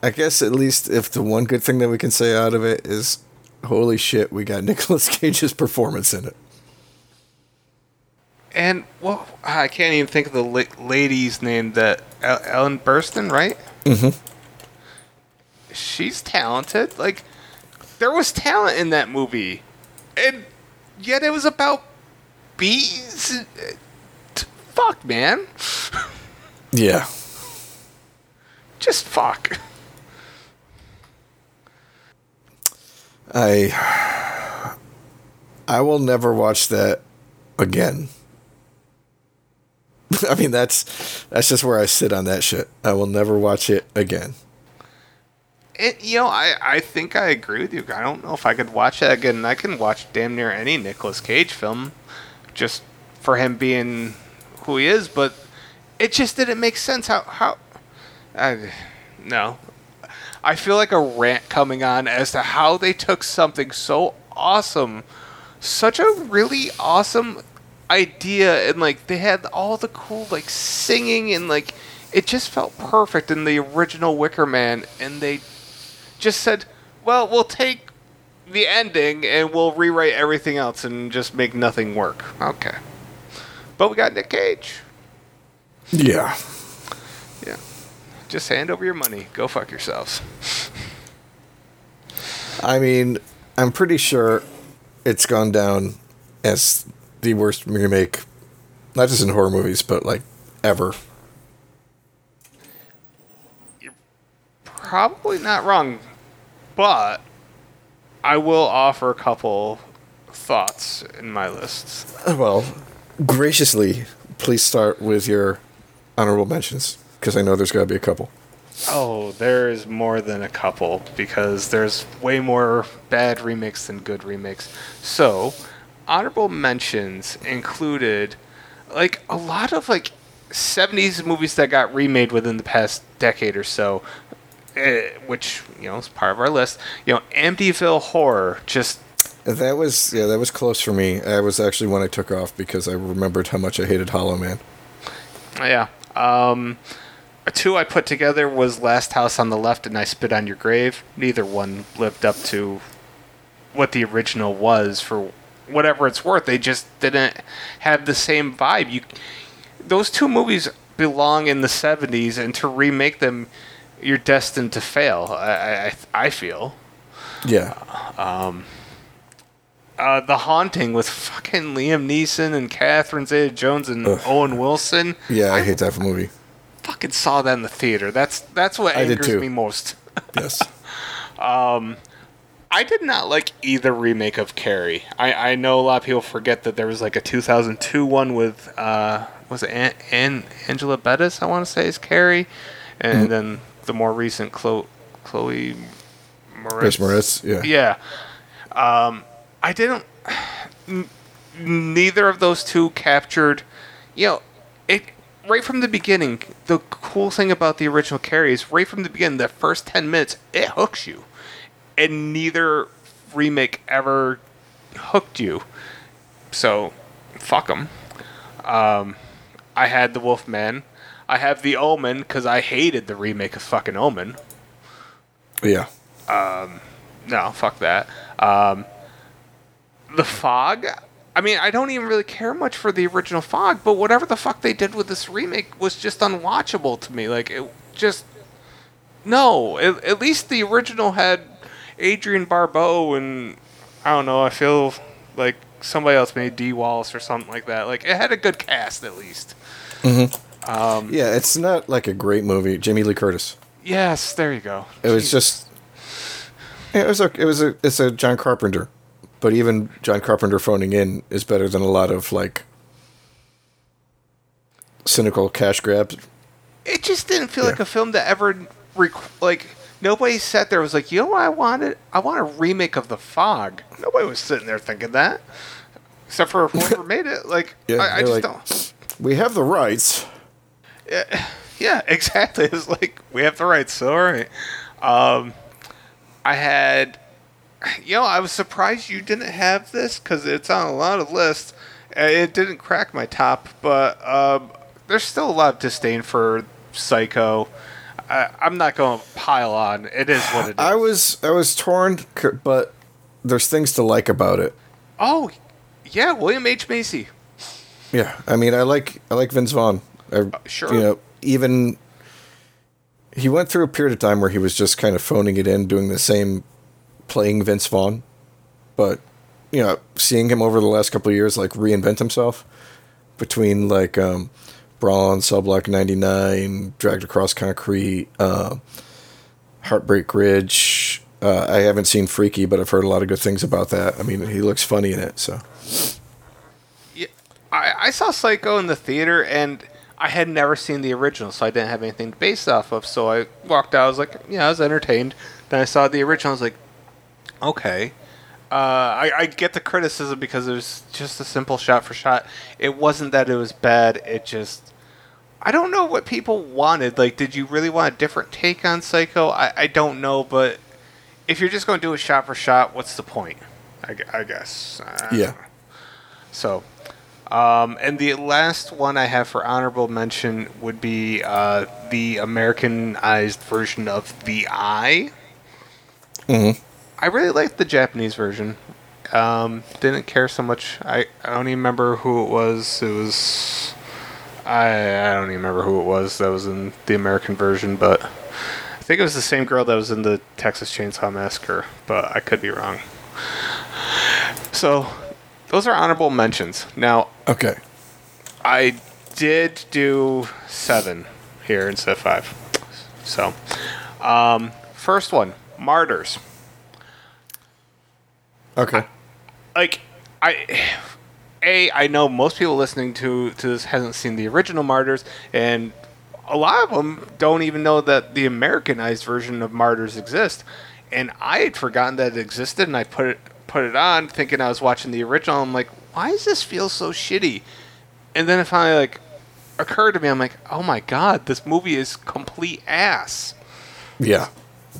I guess at least if the one good thing that we can say out of it is, holy shit, we got Nicolas Cage's performance in it. and well, I can't even think of the la- lady's name. That Ellen Burstyn, right? Mm-hmm. She's talented. Like there was talent in that movie, and yet it was about bees. Fuck, man. Yeah. Just fuck. I I will never watch that again. I mean that's that's just where I sit on that shit. I will never watch it again. It, you know, I, I think I agree with you. I don't know if I could watch that again. I can watch damn near any Nicolas Cage film just for him being who he is, but it just didn't make sense how how I, no. I feel like a rant coming on as to how they took something so awesome, such a really awesome idea and like they had all the cool like singing and like it just felt perfect in the original Wicker Man and they just said, "Well, we'll take the ending and we'll rewrite everything else and just make nothing work." Okay. But we got Nick Cage. Yeah. Yeah. Just hand over your money. Go fuck yourselves. I mean, I'm pretty sure it's gone down as the worst remake, not just in horror movies, but like ever. You're probably not wrong, but I will offer a couple thoughts in my list. Well, graciously, please start with your honorable mentions because I know there's got to be a couple. Oh, there's more than a couple because there's way more bad remakes than good remakes. So, honorable mentions included like a lot of like 70s movies that got remade within the past decade or so, eh, which, you know, is part of our list. You know, Amityville Horror just That was yeah, that was close for me. I was actually one I took off because I remembered how much I hated Hollow Man. Yeah. Um, two I put together was Last House on the Left and I Spit on Your Grave. Neither one lived up to what the original was for whatever it's worth. They just didn't have the same vibe. You, those two movies belong in the '70s, and to remake them, you're destined to fail. I, I, I feel. Yeah, Uh, the Haunting with fucking Liam Neeson and Catherine Zeta-Jones and Ugh. Owen Wilson. yeah, I hate that movie. fucking saw that in the theater. That's that's what I angers me most. Yes, Um, I did not like either remake of Carrie. I, I know a lot of people forget that there was like a 2002 one with uh was it An- An- Angela Bettis I want to say is Carrie, and Mm-hmm. then the more recent Chloe Chloe Moretz. Grace Moretz. Yeah, Yeah. Um, I didn't. n- Neither of those two captured. You know, it right from the beginning. The cool thing about the original Carrie is right from the beginning. The first ten minutes, it hooks you, and neither remake ever hooked you. So, fuck them. Um, I had the Wolfman. I have the Omen because I hated the remake of fucking Omen. yeah. No, fuck that. Um, the Fog. I mean, I don't even really care much for the original Fog, but whatever the fuck they did with this remake was just unwatchable to me. Like, it just. No, at, at least the original had Adrienne Barbeau and. I don't know, I feel like somebody else made Dee Wallace or something like that. Like, it had a good cast at least. Um, yeah, it's not like a great movie. Jamie Lee Curtis. Yes, there you go. It was just. It was a. It was a. It's a John Carpenter, but even John Carpenter phoning in is better than a lot of like cynical cash grabs. it just didn't feel Yeah. like a film that ever requ- like nobody sat there was like, you know what I wanted? I want a remake of The Fog. Nobody was sitting there thinking that, except for whoever made it. Like, Yeah, I, I just like- don't. We have the rights. Yeah, exactly. It's like we have the rights, so all right. Um, I had, you know, I was surprised you didn't have this because it's on a lot of lists. Uh, It didn't crack my top, but um, there's still a lot of disdain for Psycho. I, I'm not going to pile on. It is what it is. I was I was torn, but there's things to like about it. oh, yeah, William H Macy. Yeah, I mean, I like I like Vince Vaughn. I, sure. You know, even he went through a period of time where he was just kind of phoning it in, doing the same, playing Vince Vaughn. But you know, seeing him over the last couple of years, like reinvent himself between like um, Brawl on Cell Block '99, Dragged Across Concrete, uh, Heartbreak Ridge. Uh, I haven't seen Freaky, but I've heard a lot of good things about that. I mean, he looks funny in it, so. Yeah, I, I saw Psycho in the theater, and I had never seen the original, so I didn't have anything to base off of. So I walked out. I was like, yeah, I was entertained. Then I saw the original. I was like, okay. Uh, I, I get the criticism because it was just a simple shot for shot. It wasn't that it was bad. It just, I don't know what people wanted. Like, did you really want a different take on Psycho? I, I don't know, but if you're just going to do a shot for shot, what's the point? I, I guess. I Yeah. know. So, um, and the last one I have for honorable mention would be uh, the Americanized version of The Eye. Mhm. I really liked the Japanese version. Um, didn't care so much. I, I don't even remember who it was. It was. I, I don't even remember who it was that was in the American version, but I think it was the same girl that was in the Texas Chainsaw Massacre, but I could be wrong. So, those are honorable mentions. Now, Okay. I did do seven here instead of five. So, um, first one, Martyrs. Okay. Like, I, a, I know most people listening to to this hasn't seen the original Martyrs, and a lot of them don't even know that the Americanized version of Martyrs exists. And I had forgotten that it existed, and I put it put it on, thinking I was watching the original. I'm like, why does this feel so shitty? And then it finally like occurred to me. I'm like, oh my god, this movie is complete ass. Yeah.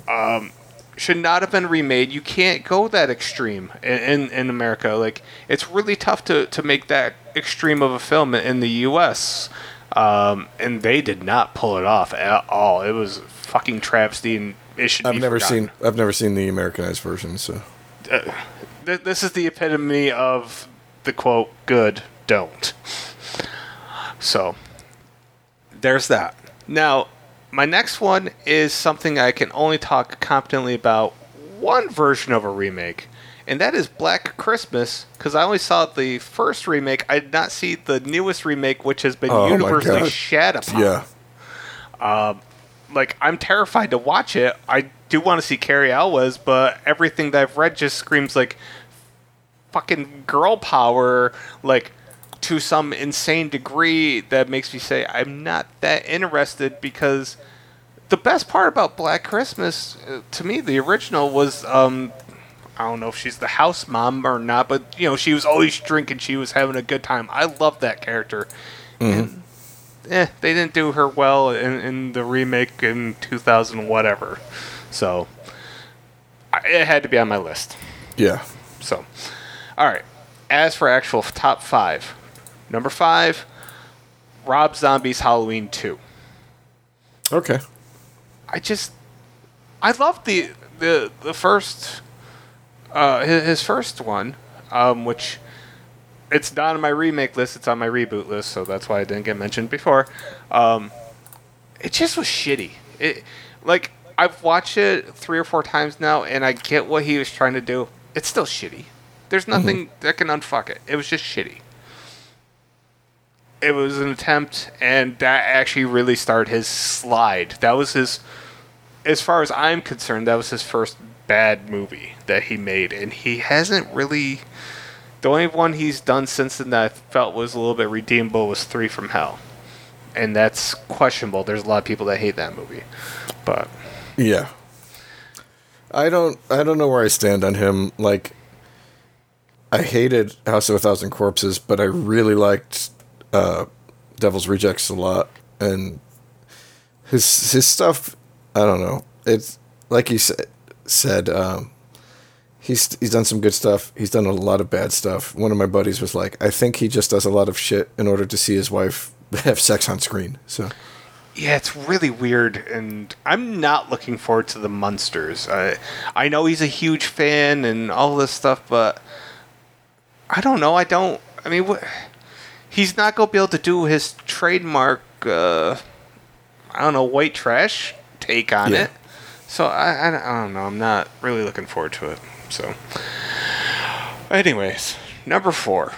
Um, Should not have been remade. You can't go that extreme in, in, in America. Like it's really tough to, to make that extreme of a film in the U.S. Um, and they did not pull it off at all. It was fucking travesty, and it should. I've never forgotten. seen I've never seen the Americanized version, so Uh, th- this is the epitome of the quote good don't. So there's that. Now my next one is something i can only talk competently about one version of a remake and that is black christmas because i only saw the first remake. I did not see the newest remake which has been Oh universally shat upon. Yeah. Um, like I'm terrified to watch it. I do want to see Cary Elwes, but everything that I've read just screams like fucking girl power, like to some insane degree that makes me say I'm not that interested because the best part about Black Christmas uh, to me, the original was um I don't know if she's the house mom or not, but you know, she was always drinking, she was having a good time. I love that character. And eh, they didn't do her well in, in the remake in 2000 whatever. So I, it had to be on my list. Yeah. So, all right. As for actual top five, number five, Rob Zombie's Halloween 2. Okay. I just I love the the the first uh his, his first one um which it's not on my remake list it's on my reboot list so that's why I didn't get mentioned before um it just was shitty it like I've watched it 3 or 4 times now and I get what he was trying to do it's still shitty there's mm-hmm. nothing that can unfuck it it was just shitty it was an attempt, and that actually really started his slide. That was his, as far as I'm concerned, that was his first bad movie that he made, and he hasn't really. The only one he's done since then that I felt was a little bit redeemable was Three from Hell, and that's questionable. There's a lot of people that hate that movie, but Yeah. I don't I don't know where I stand on him. Like I hated House of a Thousand Corpses, but I really liked uh, Devil's Rejects a lot, and his his stuff. I don't know. It's like he said. Said um, he's he's done some good stuff. He's done a lot of bad stuff. One of my buddies was like, I think he just does a lot of shit in order to see his wife have sex on screen. So Yeah, it's really weird, and I'm not looking forward to the Munsters. I I know he's a huge fan and all this stuff, but I don't know. I don't. I mean? He's not gonna be able to do his trademark. Uh, I don't know, white trash take on Yeah. it. So I, I I don't know. I'm not really looking forward to it. So, anyways, number four,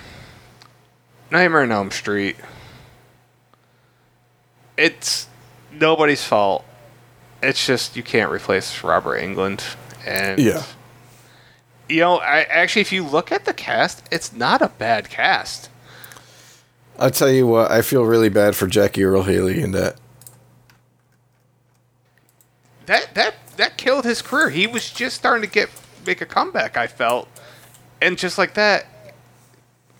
Nightmare on Elm Street it's nobody's fault. It's just you can't replace Robert Englund, and yeah, you know, I actually, if you look at the cast, it's not a bad cast. I'll tell you what. I feel really bad for Jackie Earle Haley in that. That that that killed his career. He was just starting to get make a comeback. I felt, and just like that,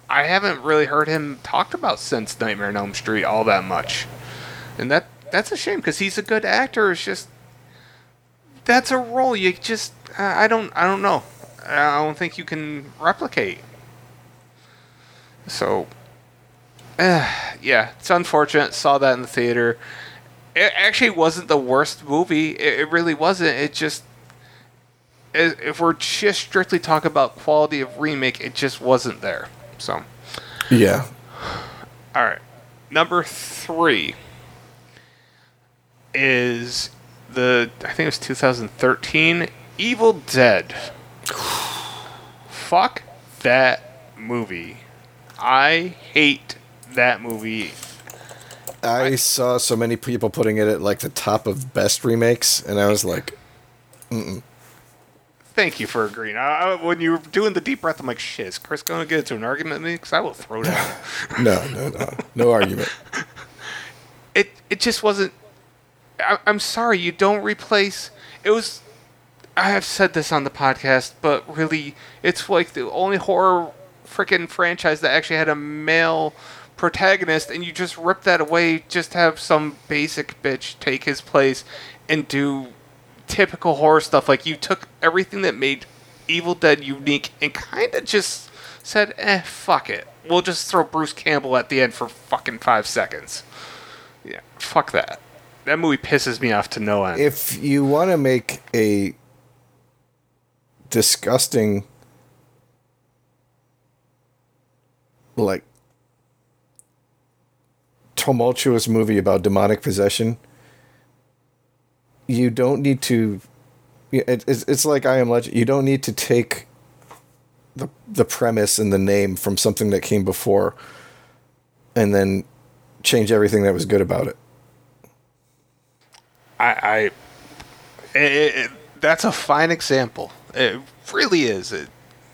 I haven't really heard him talked about since Nightmare on Elm Street all that much, and that that's a shame because he's a good actor. It's just that's a role you just I I don't I don't know. I don't think you can replicate. So, uh, yeah, it's unfortunate. Saw that in the theater. It actually wasn't the worst movie. It, it really wasn't. It just, if we're just strictly talking about quality of remake, it just wasn't there. So, Yeah, all right. Number three is the I think it was 2013 Evil Dead. Fuck that movie. I hate that movie. I saw so many people putting it at like the top of best remakes, and I was like, Thank you for agreeing. I, I, when you were doing the deep breath, I'm like, shit, is Chris going to get into an argument with me? Because I will throw down. no, no, no, no argument. it it just wasn't. I, I'm sorry, you don't replace. It was. I have said this on the podcast, but really, it's like the only horror freaking franchise that actually had a male protagonist, and you just rip that away. Just have some basic bitch take his place and do typical horror stuff. Like you took everything that made Evil Dead unique and kind of just said, "Eh, fuck it. We'll just throw Bruce Campbell at the end for fucking five seconds." Yeah, fuck that. That movie pisses me off to no end. If you want to make a disgusting, like, tumultuous movie about demonic possession, you don't need to. It's, it's like I Am Legend. You don't need to take the the premise and the name from something that came before, and then change everything that was good about it. I, I it, it, that's a fine example. It really is. It,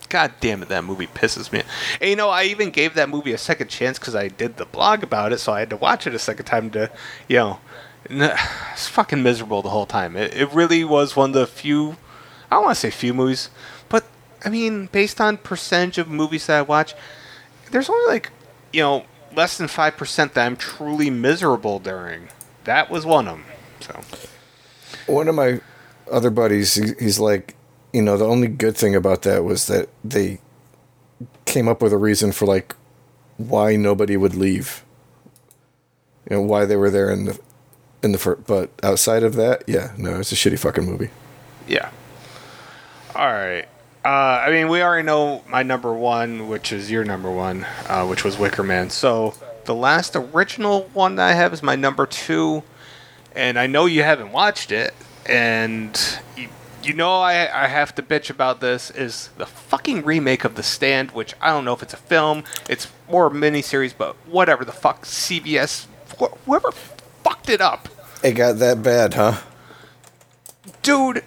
God damn it, that movie pisses me. And you know, I even gave that movie a second chance because I did the blog about it, so I had to watch it a second time to, you know, it's fucking miserable the whole time. It, it really was one of the few, I don't want to say few movies, but I mean, based on percentage of movies that I watch, there's only like, you know, less than 5% that I'm truly miserable during. That was one of them. So. One of my other buddies, he's like, you know, the only good thing about that was that they came up with a reason for like why nobody would leave. You know, why they were there in the in the first. But outside of that, yeah, no, it's a shitty fucking movie. Yeah. All right. Uh, I mean, we already know my number one, which is your number one, uh, which was Wicker Man. So the last original one that I have is my number two, and I know you haven't watched it, and you, you know I, I have to bitch about this is the fucking remake of The Stand, which I don't know if it's a film, it's more a miniseries, but whatever the fuck, CBS, wh- whoever fucked it up It got that bad, huh? dude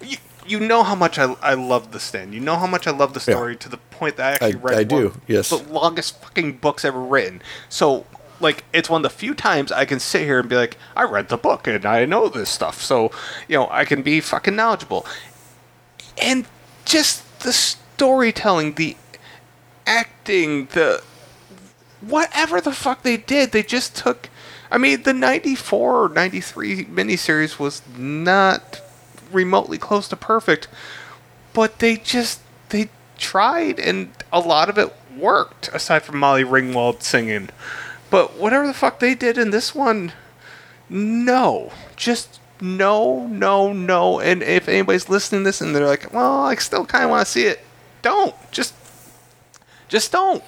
you, you know how much I, I love the stand you know how much i love the Yeah. story to the point that i actually I- read I do, one- yes. the longest fucking books ever written so like it's one of the few times i can sit here and be like i read the book and i know this stuff so you know i can be fucking knowledgeable and just the storytelling, the acting, the whatever the fuck they did, they just took. I mean, the '94 or '93 miniseries was not remotely close to perfect, but they just they tried, and a lot of it worked. Aside from Molly Ringwald singing, but whatever the fuck they did in this one, no, just no, no, no. And if anybody's listening to this and they're like, well, I still kind of want to see it, don't. Just, just don't.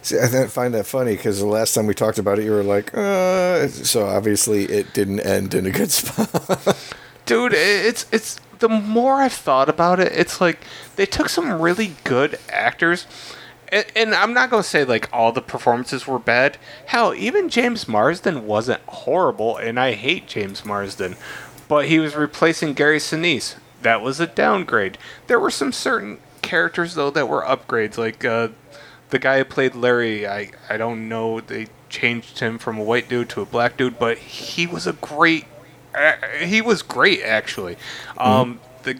See, I find that funny because the last time we talked about it, you were like, uh, so obviously it didn't end in a good spot. Dude, it's it's the more I've thought about it, it's like they took some really good actors. And, and I'm not going to say like all the performances were bad. Hell, even James Marsden wasn't horrible, and I hate James Marsden. But he was replacing Gary Sinise. That was a downgrade. There were some certain characters though that were upgrades, like uh, the guy who played Larry. I I don't know. They changed him from a white dude to a black dude, but he was a great. He was great actually. Mm-hmm. Um, the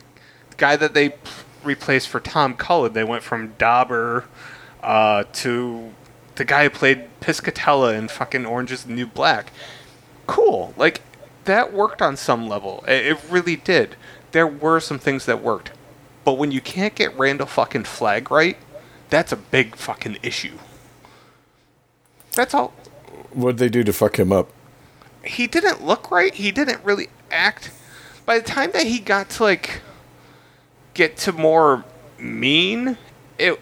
guy that they replaced for Tom Cullen, they went from Dauber uh, to the guy who played Piscatella in fucking Orange is the New Black. Cool. Like, that worked on some level. It, it really did. There were some things that worked. But when you can't get Randall fucking Flagg right, that's a big fucking issue. That's all. What'd they do to fuck him up? He didn't look right. He didn't really act. By the time that he got to, like, get to more mean, it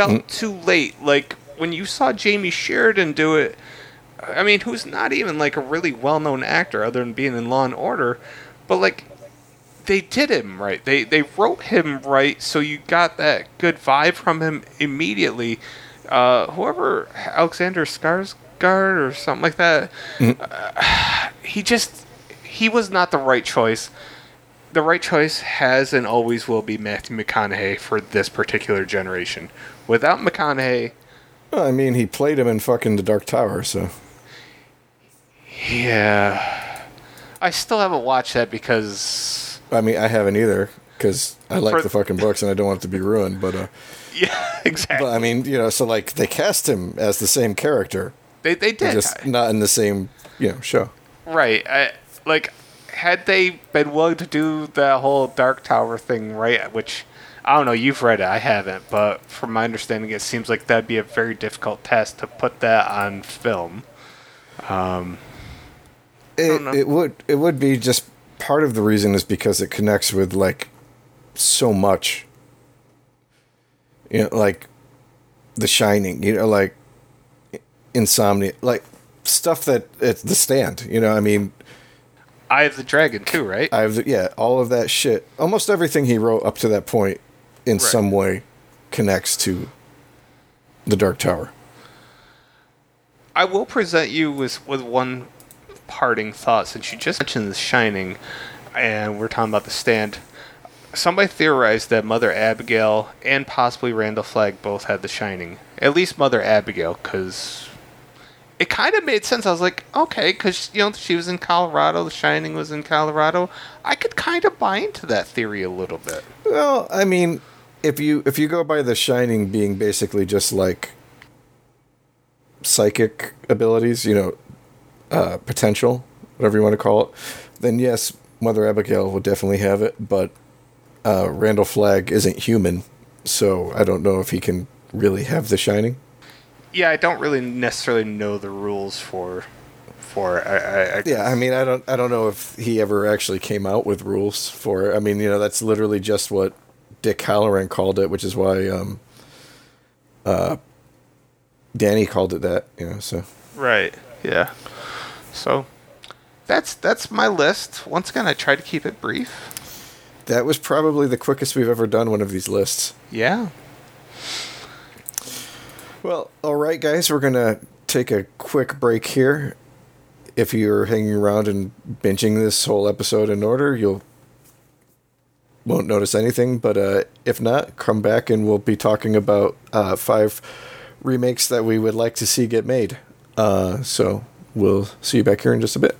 felt mm. too late. Like when you saw Jamey Sheridan do it, I mean, who's not even like a really well-known actor other than being in Law and Order, but like they did him right. They they wrote him right, so you got that good vibe from him immediately. Uh, whoever Alexander Skarsgård or something like that, mm. uh, he just he was not the right choice the right choice has and always will be Matthew McConaughey for this particular generation. Without McConaughey, well, I mean, he played him in fucking The Dark Tower, so. Yeah, I still haven't watched that because. I mean, I haven't either because I like for... the fucking books and I don't want it to be ruined. But uh, yeah, exactly. But I mean, you know, so like they cast him as the same character. They they did just not in the same you know show. Right. I like had they been willing to do the whole Dark Tower thing right, which I don't know, you've read it, I haven't, but from my understanding, it seems like that'd be a very difficult test to put that on film. Um, it it would it would be just part of the reason is because it connects with like so much. You know, like The Shining. You know, like Insomnia, like stuff that it's The Stand. You know, I mean I have the Dragon too, right? Eye of the, yeah, all of that shit. Almost everything he wrote up to that point, in right. some way, connects to the Dark Tower. I will present you with with one parting thought since you just mentioned The Shining, and we're talking about the Stand. Somebody theorized that Mother Abigail and possibly Randall Flagg both had The Shining. At least Mother Abigail, because it kind of made sense. I was like, okay, because you know she was in Colorado, The Shining was in Colorado. I could kind of buy into that theory a little bit. Well, I mean, if you if you go by The Shining being basically just like psychic abilities, you know, uh, potential, whatever you want to call it, then yes, Mother Abigail will definitely have it. But uh, Randall Flagg isn't human, so I don't know if he can really have The Shining yeah, I don't really necessarily know the rules for for I, I, I, yeah i mean i don't i don't know if he ever actually came out with rules for it. i mean you know that's literally just what dick hallorann called it which is why um uh danny called it that you know so. Right yeah. So that's that's my list. Once again i tried to keep it brief. That was probably the quickest we've ever done one of these lists. Yeah. Well, all right, guys, we're going to take a quick break here. If you're hanging around and binging this whole episode in order, you'll won't notice anything. But uh, if not, come back and we'll be talking about uh, five remakes that we would like to see get made. Uh, so we'll see you back here in just a bit.